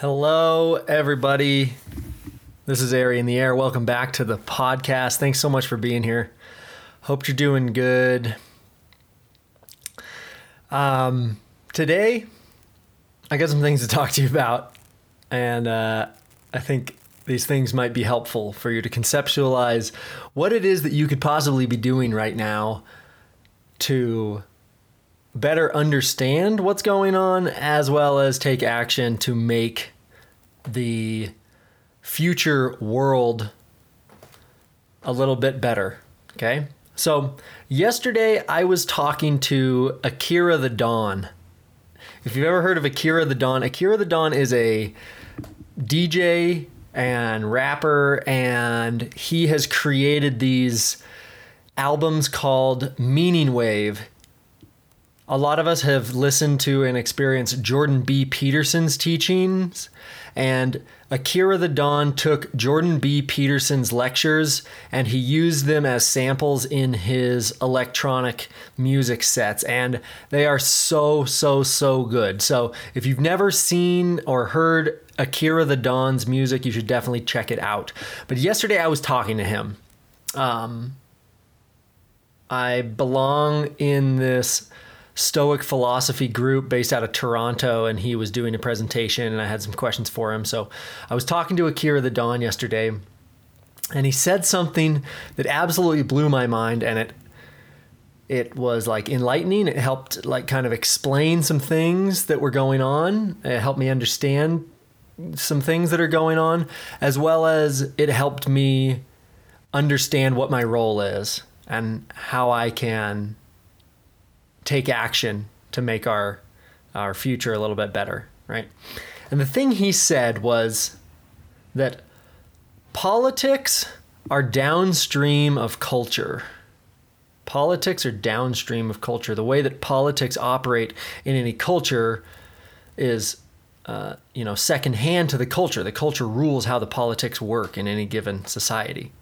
Hello, everybody. This is Airy in the Air. Welcome back to the podcast. Thanks so much for being here. Hope you're doing good. Um, today, I got some things to talk to you about, and uh, I think these things might be helpful for you to conceptualize what it is that you could possibly be doing right now to better understand what's going on as well as take action to make the future world a little bit better. Okay. So, yesterday I was talking to Akira the Don. If you've ever heard of Akira the Don, Akira the Don is a DJ and rapper, and he has created these albums called Meaning Wave a lot of us have listened to and experienced Jordan B. Peterson's teachings, and Akira the Don took Jordan B. Peterson's lectures and he used them as samples in his electronic music sets. And they are so, so, so good. So if you've never seen or heard Akira the Don's music, you should definitely check it out. But yesterday I was talking to him. Um, I belong in this Stoic philosophy group based out of Toronto, and he was doing a presentation, and I had some questions for him. So I was talking to Akira the Don yesterday, and he said something that absolutely blew my mind, and it it was like enlightening. It helped like kind of explain some things that were going on. It helped me understand some things that are going on, as well as it helped me understand what my role is and how I can take action to make our our future a little bit better, right? And the thing he said was that politics are downstream of culture. Politics are downstream of culture. The way that politics operate in any culture is, uh, you know, secondhand to the culture. The culture rules how the politics work in any given society.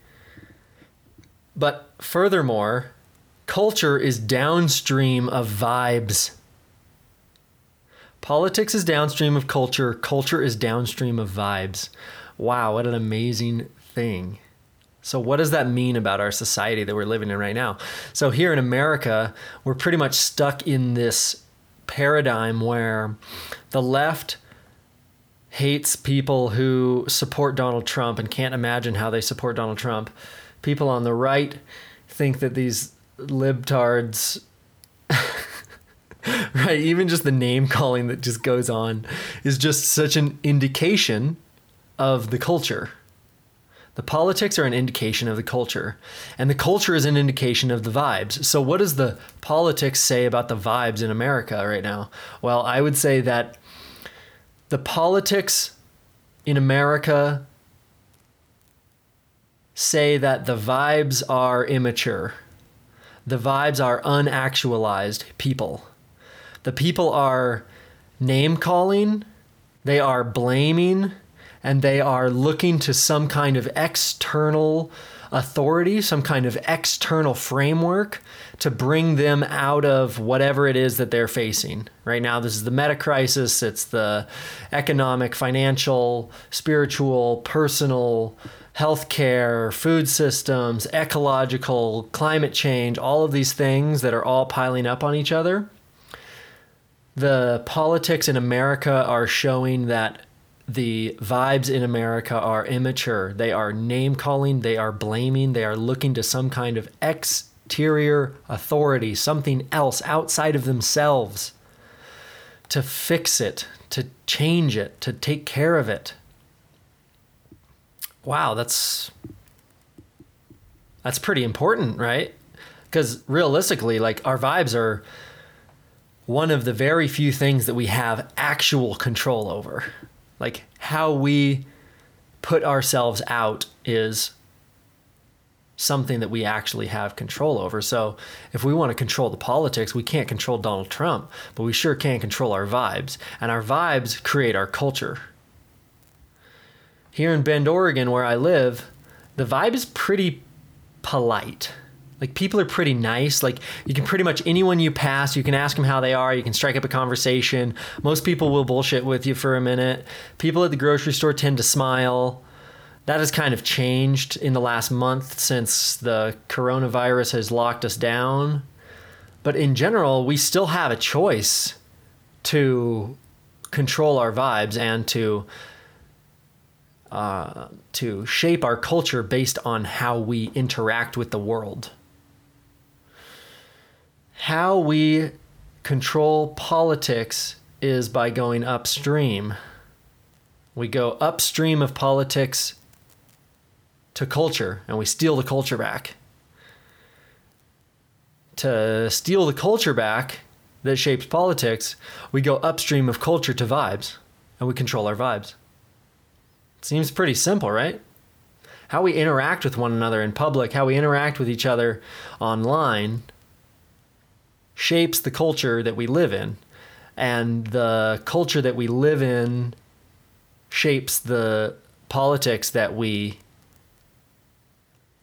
But furthermore, Culture is downstream of vibes. Politics is downstream of culture. Culture is downstream of vibes. Wow, what an amazing thing. So, what does that mean about our society that we're living in right now? So, here in America, we're pretty much stuck in this paradigm where the left hates people who support Donald Trump and can't imagine how they support Donald Trump. People on the right think that these libtards. Right even just the name calling that just goes on is just such an indication of the culture. The politics are an indication of the culture and the culture is an indication of the vibes. So what does the politics say about the vibes in america right now? Well i would say that the politics in america say that the vibes are immature the vibes are unactualized people. The people are name calling, they are blaming, and they are looking to some kind of external authority, some kind of external framework to bring them out of whatever it is that they're facing. Right now, this is the meta crisis, it's the economic, financial, spiritual, personal healthcare, food systems, ecological, climate change, all of these things that are all piling up on each other. The politics in America are showing that the vibes in America are immature. They are name calling, they are blaming, they are looking to some kind of exterior authority, something else outside of themselves to fix it, to change it, to take care of it wow, that's that's pretty important, right? Because realistically, like our vibes are one of the very few things that we have actual control over. Like how we put ourselves out is something that we actually have control over. So if we want to control the politics, we can't control Donald Trump, but we sure can control our vibes. And our vibes create our culture here in Bend, Oregon, where I live, the vibe is pretty polite. Like people are pretty nice. Like you can pretty much anyone you pass, you can ask them how they are. You can strike up a conversation. Most people will bullshit with you for a minute. People at the grocery store tend to smile. That has kind of changed in the last month since the coronavirus has locked us down. But in general, we still have a choice to control our vibes and to uh, to shape our culture based on how we interact with the world. How we control politics is by going upstream. We go upstream of politics to culture and we steal the culture back. To steal the culture back that shapes politics, we go upstream of culture to vibes and we control our vibes. Seems pretty simple, right? How we interact with one another in public, how we interact with each other online, shapes the culture that we live in. And the culture that we live in shapes the politics that we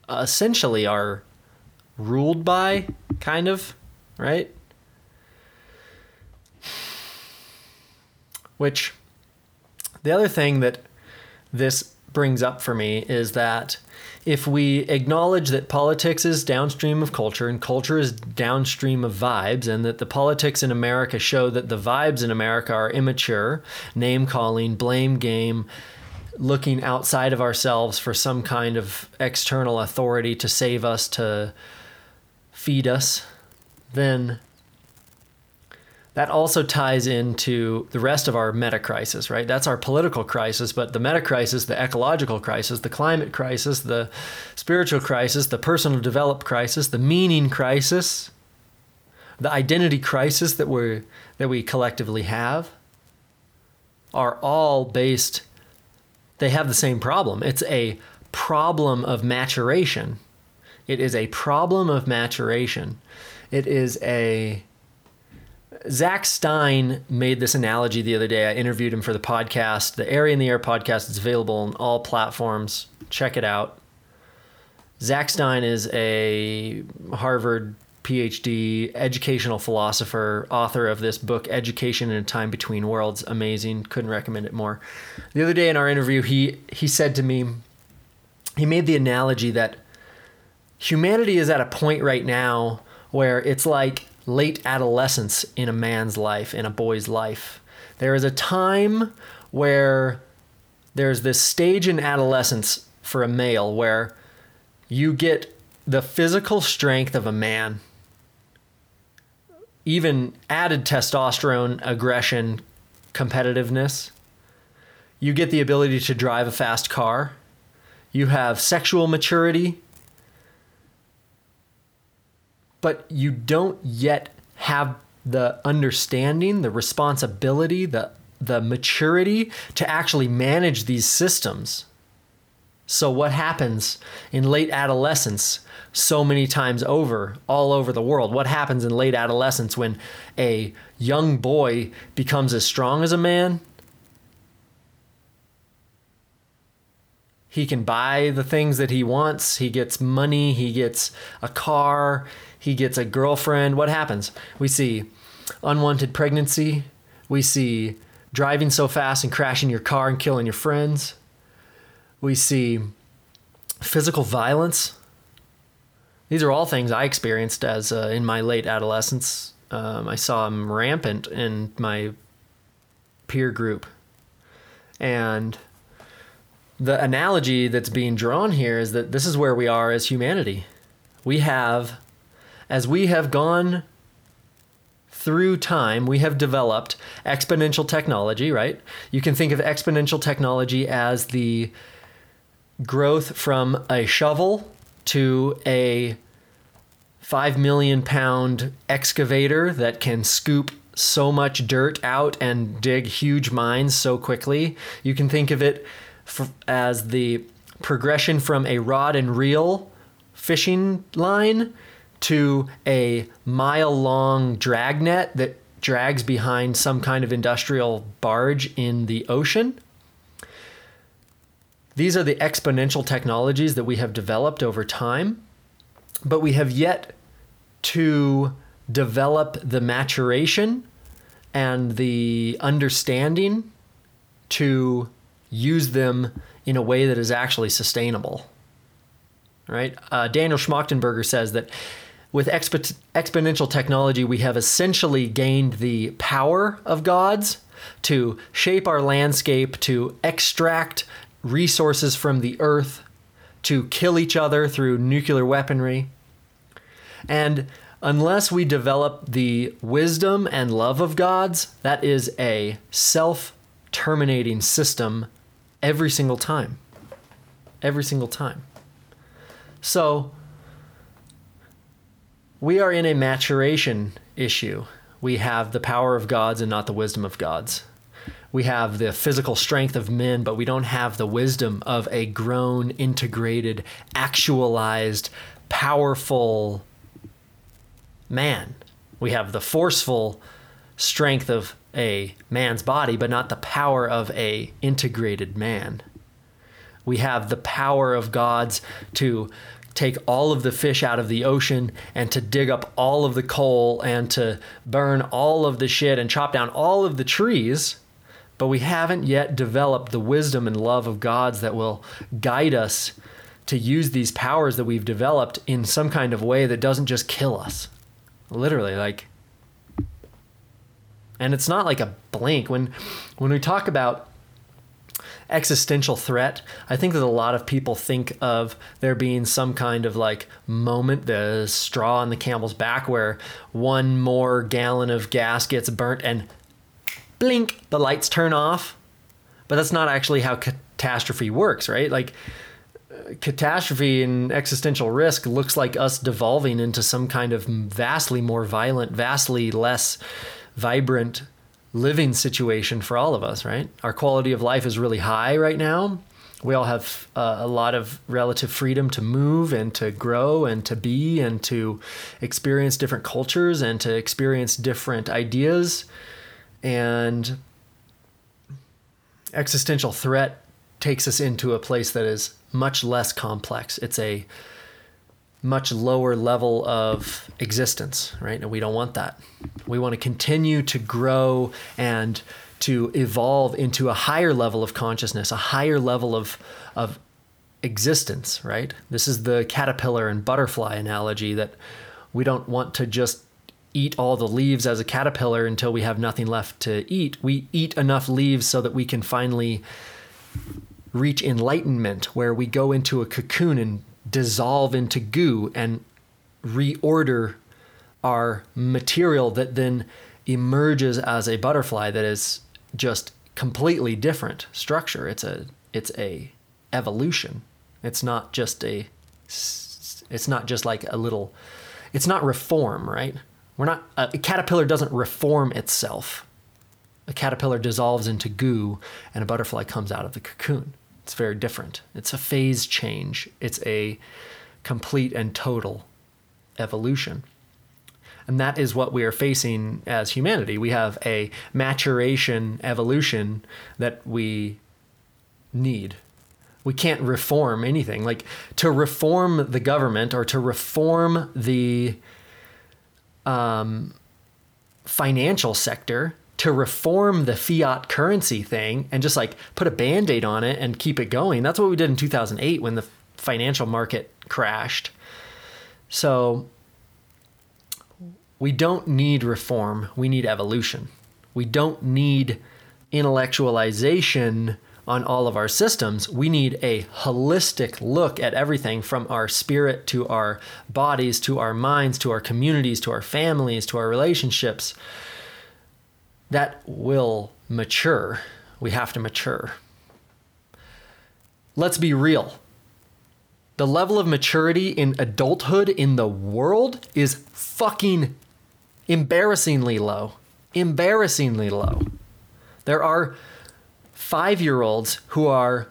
essentially are ruled by, kind of, right? Which, the other thing that this brings up for me is that if we acknowledge that politics is downstream of culture and culture is downstream of vibes, and that the politics in America show that the vibes in America are immature, name calling, blame game, looking outside of ourselves for some kind of external authority to save us, to feed us, then that also ties into the rest of our meta crisis, right? That's our political crisis, but the meta crisis, the ecological crisis, the climate crisis, the spiritual crisis, the personal develop crisis, the meaning crisis, the identity crisis that we that we collectively have are all based they have the same problem. It's a problem of maturation. It is a problem of maturation. It is a Zach Stein made this analogy the other day. I interviewed him for the podcast. The Airy in the Air podcast is available on all platforms. Check it out. Zach Stein is a Harvard PhD educational philosopher, author of this book, Education in a Time Between Worlds. Amazing. Couldn't recommend it more. The other day in our interview, he, he said to me, he made the analogy that humanity is at a point right now where it's like late adolescence in a man's life, in a boy's life. There is a time where there's this stage in adolescence for a male where you get the physical strength of a man, even added testosterone, aggression, competitiveness. You get the ability to drive a fast car. You have sexual maturity but you don't yet have the understanding, the responsibility, the the maturity to actually manage these systems. So what happens in late adolescence so many times over all over the world? What happens in late adolescence when a young boy becomes as strong as a man? He can buy the things that he wants. He gets money, he gets a car, he gets a girlfriend. What happens? We see unwanted pregnancy. We see driving so fast and crashing your car and killing your friends. We see physical violence. These are all things I experienced as uh, in my late adolescence. Um, I saw them rampant in my peer group. And the analogy that's being drawn here is that this is where we are as humanity. We have as we have gone through time, we have developed exponential technology, right? You can think of exponential technology as the growth from a shovel to a 5 million pound excavator that can scoop so much dirt out and dig huge mines so quickly. You can think of it as the progression from a rod and reel fishing line to a mile long dragnet that drags behind some kind of industrial barge in the ocean. These are the exponential technologies that we have developed over time. but we have yet to develop the maturation and the understanding to use them in a way that is actually sustainable. Right? Uh, Daniel Schmachtenberger says that with expo- exponential technology, we have essentially gained the power of gods to shape our landscape, to extract resources from the earth, to kill each other through nuclear weaponry. And unless we develop the wisdom and love of gods, that is a self terminating system every single time. Every single time. So, we are in a maturation issue. We have the power of gods and not the wisdom of gods. We have the physical strength of men, but we don't have the wisdom of a grown, integrated, actualized, powerful man. We have the forceful strength of a man's body, but not the power of a integrated man. We have the power of gods to take all of the fish out of the ocean and to dig up all of the coal and to burn all of the shit and chop down all of the trees. But we haven't yet developed the wisdom and love of gods that will guide us to use these powers that we've developed in some kind of way that doesn't just kill us. Literally, like and it's not like a blink when when we talk about existential threat i think that a lot of people think of there being some kind of like moment the straw on the camel's back where one more gallon of gas gets burnt and blink the lights turn off. But that's not actually how catastrophe works right? Like catastrophe and existential risk looks like us devolving into some kind of vastly more violent vastly less vibrant living situation for all of us, right? Our quality of life is really high right now. We all have uh, a lot of relative freedom to move and to grow and to be and to experience different cultures and to experience different ideas. And existential threat takes us into a place that is much less complex. It's a much lower level of existence, right? And we don't want that. We want to continue to grow and to evolve into a higher level of consciousness, a higher level of, of existence, right? This is the caterpillar and butterfly analogy that we don't want to just eat all the leaves as a caterpillar until we have nothing left to eat. We eat enough leaves so that we can finally reach enlightenment, where we go into a cocoon and dissolve into goo and reorder our material that then emerges as a butterfly that is just completely different structure. It's a it's a evolution. It's not just a it's not just like a little it's not reform, right? We're not a caterpillar doesn't reform itself. A caterpillar dissolves into goo and a butterfly comes out of the cocoon. It's very different. It's a phase change, it's a complete and total evolution. And that is what we are facing as humanity. We have a maturation evolution that we need. We can't reform anything. Like to reform the government or to reform the um, financial sector to reform the fiat currency thing and just like put a band aid on it and keep it going. That's what we did in 2008 when the financial market crashed. So we don't need reform, we need evolution. We don't need intellectualization on all of our systems. We need a holistic look at everything from our spirit to our bodies to our minds to our communities to our families to our relationships that will mature. We have to mature. Let's be real. The level of maturity in adulthood in the world is fucking embarrassingly low. Embarrassingly low. There are five year olds who are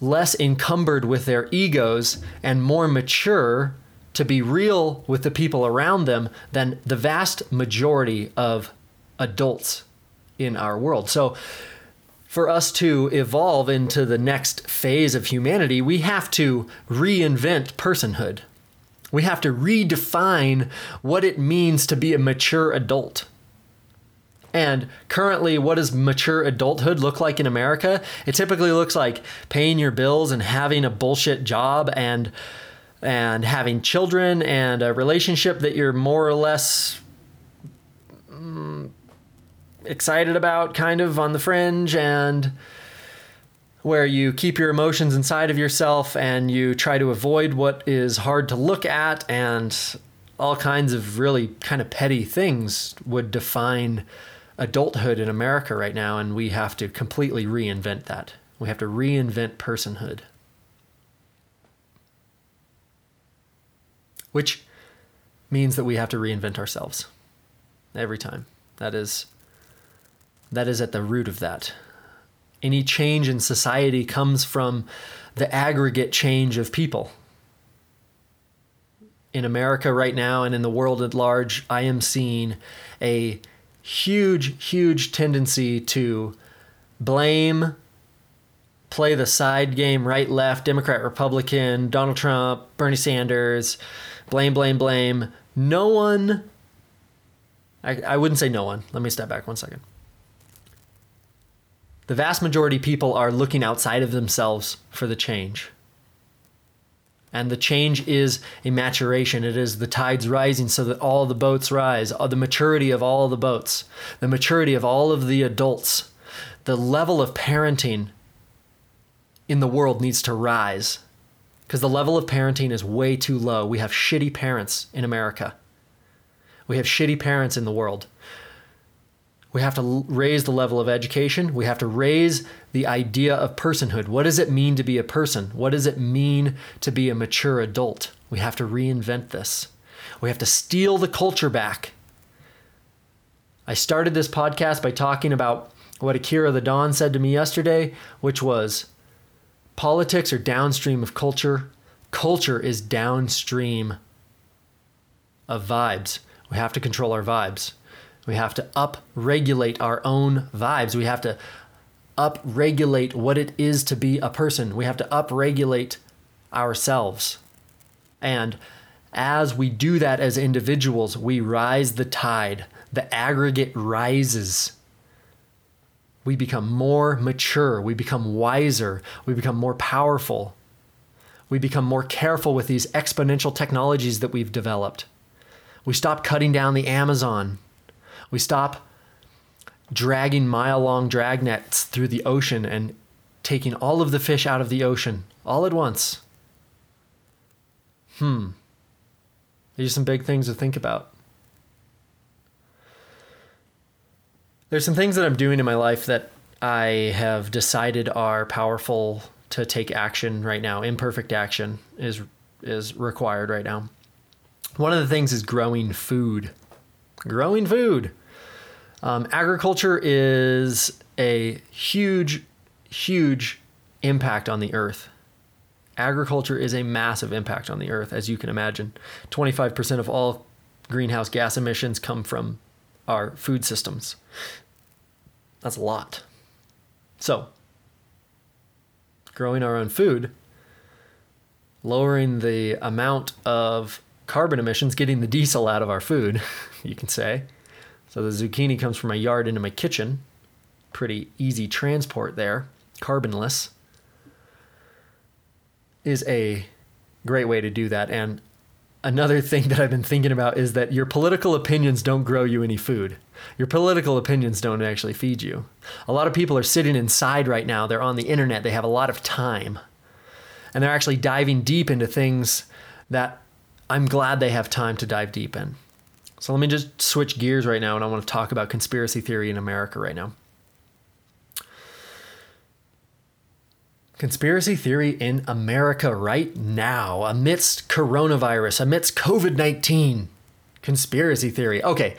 less encumbered with their egos and more mature to be real with the people around them than the vast majority of adults in our world. So, for us to evolve into the next phase of humanity, we have to reinvent personhood. We have to redefine what it means to be a mature adult. And currently, what does mature adulthood look like in America? It typically looks like paying your bills and having a bullshit job and and having children and a relationship that you're more or less mm, excited about, kind of on the fringe, and where you keep your emotions inside of yourself and you try to avoid what is hard to look at, and all kinds of really kind of petty things would define adulthood in America right now, and we have to completely reinvent that. We have to reinvent personhood. which means that we have to reinvent ourselves every time. That is that is at the root of that. Any change in society comes from the aggregate change of people. In America right now and in the world at large, I am seeing a huge, huge tendency to blame, play the side game right, left, Democrat, Republican, Donald Trump, Bernie Sanders, blame, blame, blame. No one, I, I wouldn't say no one. Let me step back one second. The vast majority of people are looking outside of themselves for the change. And the change is a maturation. It is the tides rising so that all the boats rise, uh, the maturity of all the boats, the maturity of all of the adults. The level of parenting in the world needs to rise because the level of parenting is way too low. We have shitty parents in America. We have shitty parents in the world. We have to raise the level of education. We have to raise the idea of personhood. What does it mean to be a person? What does it mean to be a mature adult? We have to reinvent this. We have to steal the culture back. I started this podcast by talking about what Akira the Don said to me yesterday, which was Politics are downstream of culture. Culture is downstream of vibes. We have to control our vibes. We have to up regulate our own vibes. We have to up regulate what it is to be a person. We have to up regulate ourselves. And as we do that as individuals, we rise the tide. The aggregate rises we become more mature, we become wiser, we become more powerful, we become more careful with these exponential technologies that we've developed. We stop cutting down the Amazon. We stop dragging mile long drag nets through the ocean and taking all of the fish out of the ocean all at once. Hmm. These are some big things to think about. there's some things that I'm doing in my life that I have decided are powerful to take action right now. Imperfect action is is required right now. One of the things is growing food. Growing food. Um, agriculture is a huge, huge impact on the earth. Agriculture is a massive impact on the earth, as you can imagine. 25% of all greenhouse gas emissions come from our food systems. That's a lot. So, growing our own food, lowering the amount of carbon emissions, getting the diesel out of our food, you can say. So the zucchini comes from my yard into my kitchen. Pretty easy transport there, carbonless. Is a great way to do that. And another thing that I've been thinking about is that your political opinions don't grow you any food. Your political opinions don't actually feed you. A lot of people are sitting inside right now. They're on the internet. They have a lot of time. And they're actually diving deep into things that I'm glad they have time to dive deep in. So let me just switch gears right now and I want to talk about conspiracy theory in America right now. Conspiracy theory in America right now, amidst coronavirus, amidst COVID 19. Conspiracy theory. Okay.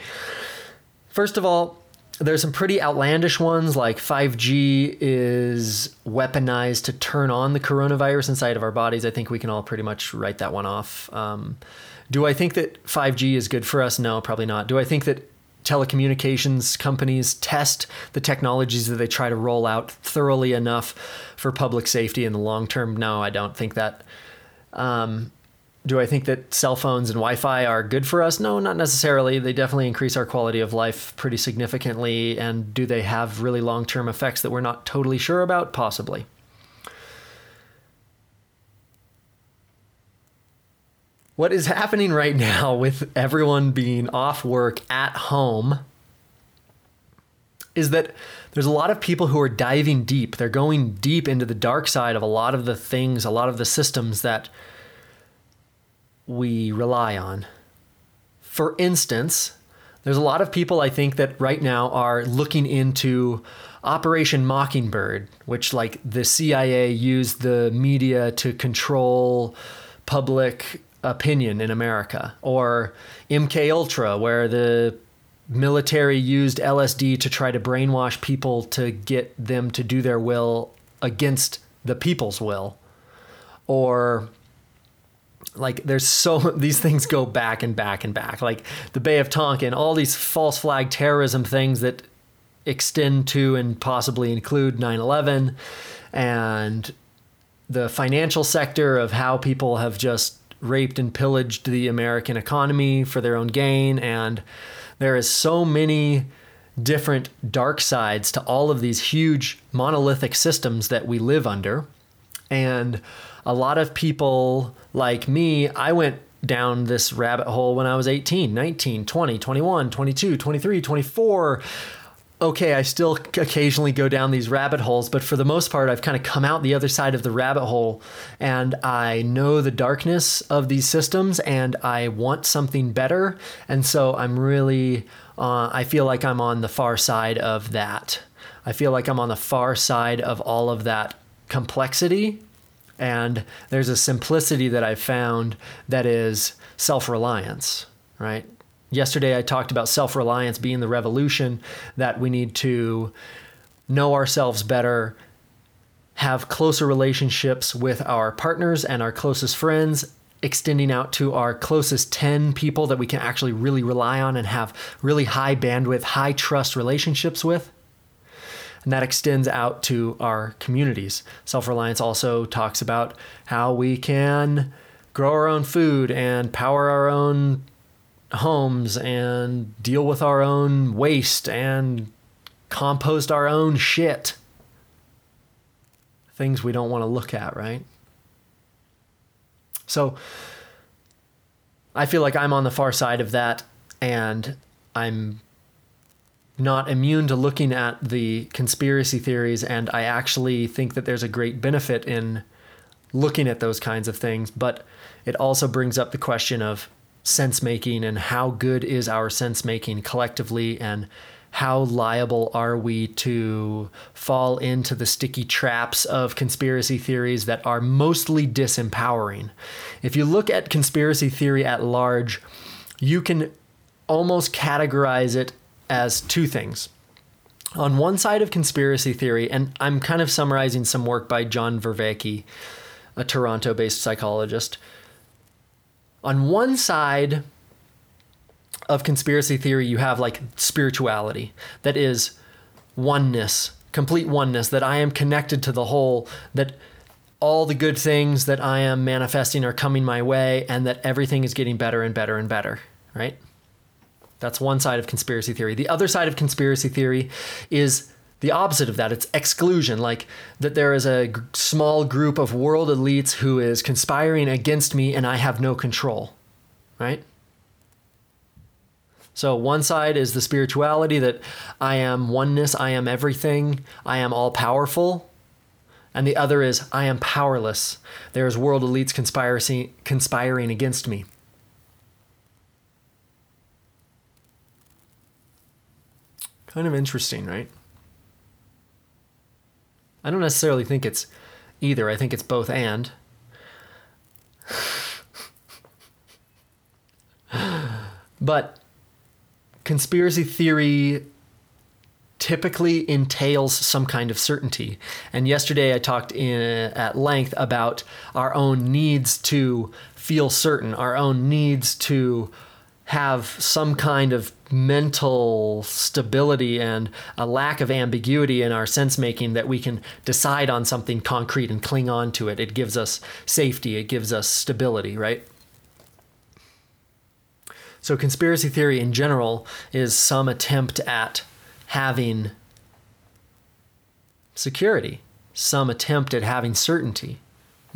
First of all, there's some pretty outlandish ones like 5G is weaponized to turn on the coronavirus inside of our bodies. I think we can all pretty much write that one off. Um, do I think that 5G is good for us? No, probably not. Do I think that telecommunications companies test the technologies that they try to roll out thoroughly enough for public safety in the long term? No, I don't think that. Um, do I think that cell phones and Wi Fi are good for us? No, not necessarily. They definitely increase our quality of life pretty significantly. And do they have really long term effects that we're not totally sure about? Possibly. What is happening right now with everyone being off work at home is that there's a lot of people who are diving deep. They're going deep into the dark side of a lot of the things, a lot of the systems that we rely on. For instance, there's a lot of people I think that right now are looking into Operation Mockingbird, which like the CIA used the media to control public opinion in America, or MK Ultra, where the military used LSD to try to brainwash people to get them to do their will against the people's will, or like there's so these things go back and back and back. Like the bay of tonkin all these false flag terrorism things that extend to and possibly include 9-11 and the financial sector of how people have just raped and pillaged the american economy for their own gain. And there is so many different dark sides to all of these huge monolithic systems that we live under. And a lot of people like me, I went down this rabbit hole when I was 18, 19, 20, 21, 22, 23, 24. Okay, I still occasionally go down these rabbit holes, but for the most part, I've kind of come out the other side of the rabbit hole and I know the darkness of these systems and I want something better. And so I'm really, uh, I feel like I'm on the far side of that. I feel like I'm on the far side of all of that complexity and there's a simplicity that I've found that is self reliance, right? Yesterday I talked about self reliance being the revolution, that we need to know ourselves better, have closer relationships with our partners and our closest friends, extending out to our closest 10 people that we can actually really rely on and have really high bandwidth, high trust relationships with and that extends out to our communities. Self reliance also talks about how we can grow our own food and power our own homes and deal with our own waste and compost our own shit. Things we don't want to look at, right? So I feel like I'm on the far side of that and I'm not immune to looking at the conspiracy theories, and I actually think that there's a great benefit in looking at those kinds of things. But it also brings up the question of sense making and how good is our sense making collectively, and how liable are we to fall into the sticky traps of conspiracy theories that are mostly disempowering. If you look at conspiracy theory at large, you can almost categorize it as two things. On one side of conspiracy theory, and I'm kind of summarizing some work by John Vervaeke, a Toronto based psychologist. On one side of conspiracy theory, you have like spirituality, that is oneness, complete oneness, that I am connected to the whole, that all the good things that I am manifesting are coming my way, and that everything is getting better and better and better, right? That's one side of conspiracy theory. The other side of conspiracy theory is the opposite of that. It's exclusion, like that there is a g- small group of world elites who is conspiring against me and I have no control, right? So, one side is the spirituality that I am oneness, I am everything, I am all powerful. And the other is I am powerless. There's world elites conspiracy, conspiring against me. Kind of interesting, right? I don't necessarily think it's either. I think it's both and. but conspiracy theory typically entails some kind of certainty. And yesterday I talked in, at length about our own needs to feel certain, our own needs to have some kind of mental stability and a lack of ambiguity in our sense making that we can decide on something concrete and cling on to it. It gives us safety, it gives us stability, right? So, conspiracy theory in general is some attempt at having security, some attempt at having certainty.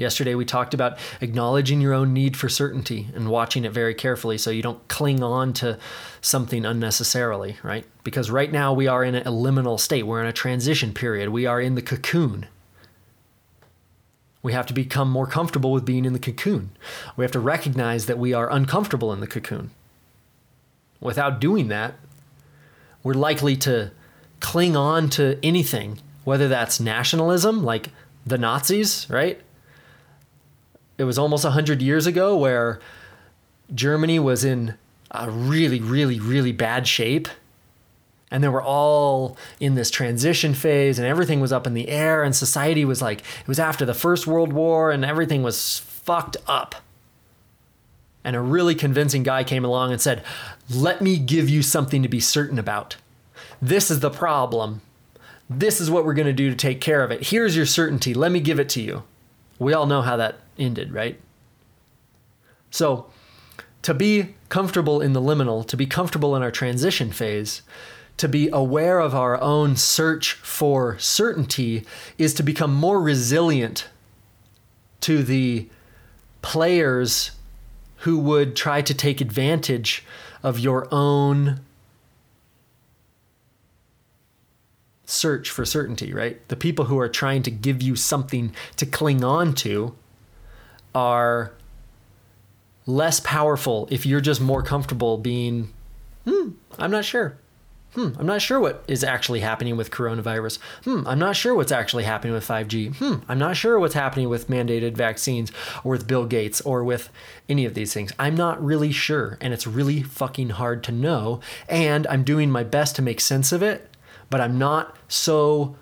Yesterday, we talked about acknowledging your own need for certainty and watching it very carefully so you don't cling on to something unnecessarily, right? Because right now we are in a liminal state. We're in a transition period. We are in the cocoon. We have to become more comfortable with being in the cocoon. We have to recognize that we are uncomfortable in the cocoon. Without doing that, we're likely to cling on to anything, whether that's nationalism, like the Nazis, right? It was almost 100 years ago where Germany was in a really, really, really bad shape. And they were all in this transition phase, and everything was up in the air, and society was like, it was after the First World War, and everything was fucked up. And a really convincing guy came along and said, Let me give you something to be certain about. This is the problem. This is what we're going to do to take care of it. Here's your certainty. Let me give it to you. We all know how that ended, right? So, to be comfortable in the liminal, to be comfortable in our transition phase, to be aware of our own search for certainty is to become more resilient to the players who would try to take advantage of your own search for certainty, right? The people who are trying to give you something to cling on to are less powerful if you're just more comfortable being, hmm, I'm not sure. Hmm, I'm not sure what is actually happening with coronavirus. Hmm, I'm not sure what's actually happening with 5G. Hmm, I'm not sure what's happening with mandated vaccines or with Bill Gates or with any of these things. I'm not really sure, and it's really fucking hard to know. And I'm doing my best to make sense of it, but I'm not so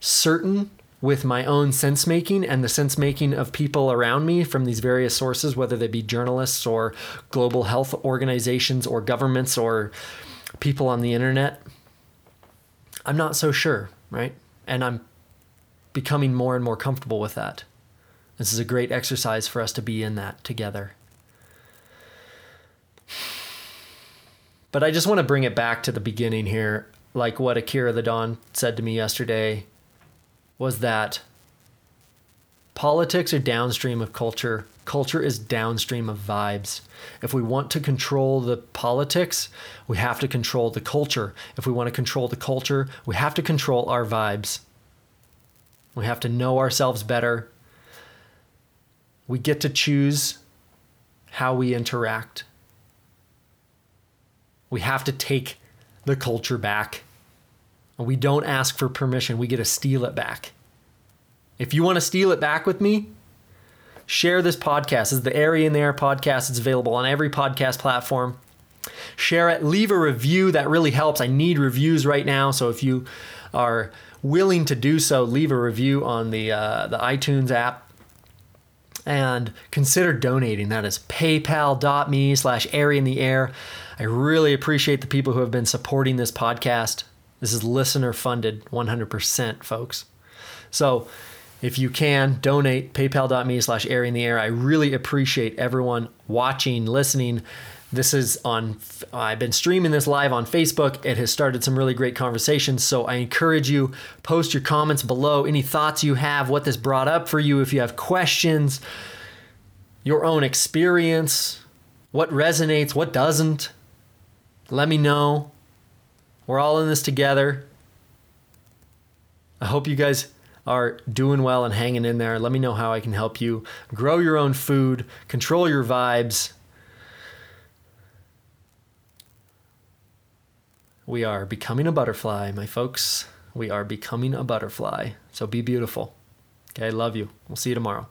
certain with my own sense making and the sense making of people around me from these various sources, whether they be journalists or global health organizations or governments or people on the internet. I'm not so sure, right? And I'm becoming more and more comfortable with that. This is a great exercise for us to be in that together. But I just want to bring it back to the beginning here, like what Akira the Don said to me yesterday was that politics are downstream of culture. Culture is downstream of vibes. If we want to control the politics, we have to control the culture. If we want to control the culture, we have to control our vibes. We have to know ourselves better. We get to choose how we interact. We have to take the culture back we don't ask for permission, we get to steal it back. If you want to steal it back with me, share this podcast. Is the Airy in the Air podcast. It's available on every podcast platform. Share it, leave a review. That really helps. I need reviews right now. So if you are willing to do so, leave a review on the uh, the iTunes app and consider donating. That is paypal.me slash airy in the air. I really appreciate the people who have been supporting this podcast. This is listener funded 100%, folks. So if you can donate paypal.me slash air in the air. I really appreciate everyone watching, listening. This is on, I've been streaming this live on Facebook. It has started some really great conversations. So I encourage you, post your comments below, any thoughts you have, what this brought up for you, if you have questions, your own experience, what resonates, what doesn't. Let me know. We're all in this together. I hope you guys are doing well and hanging in there. Let me know how I can help you grow your own food, control your vibes. We are becoming a butterfly, my folks. We are becoming a butterfly. So be beautiful. Okay, love you. We'll see you tomorrow.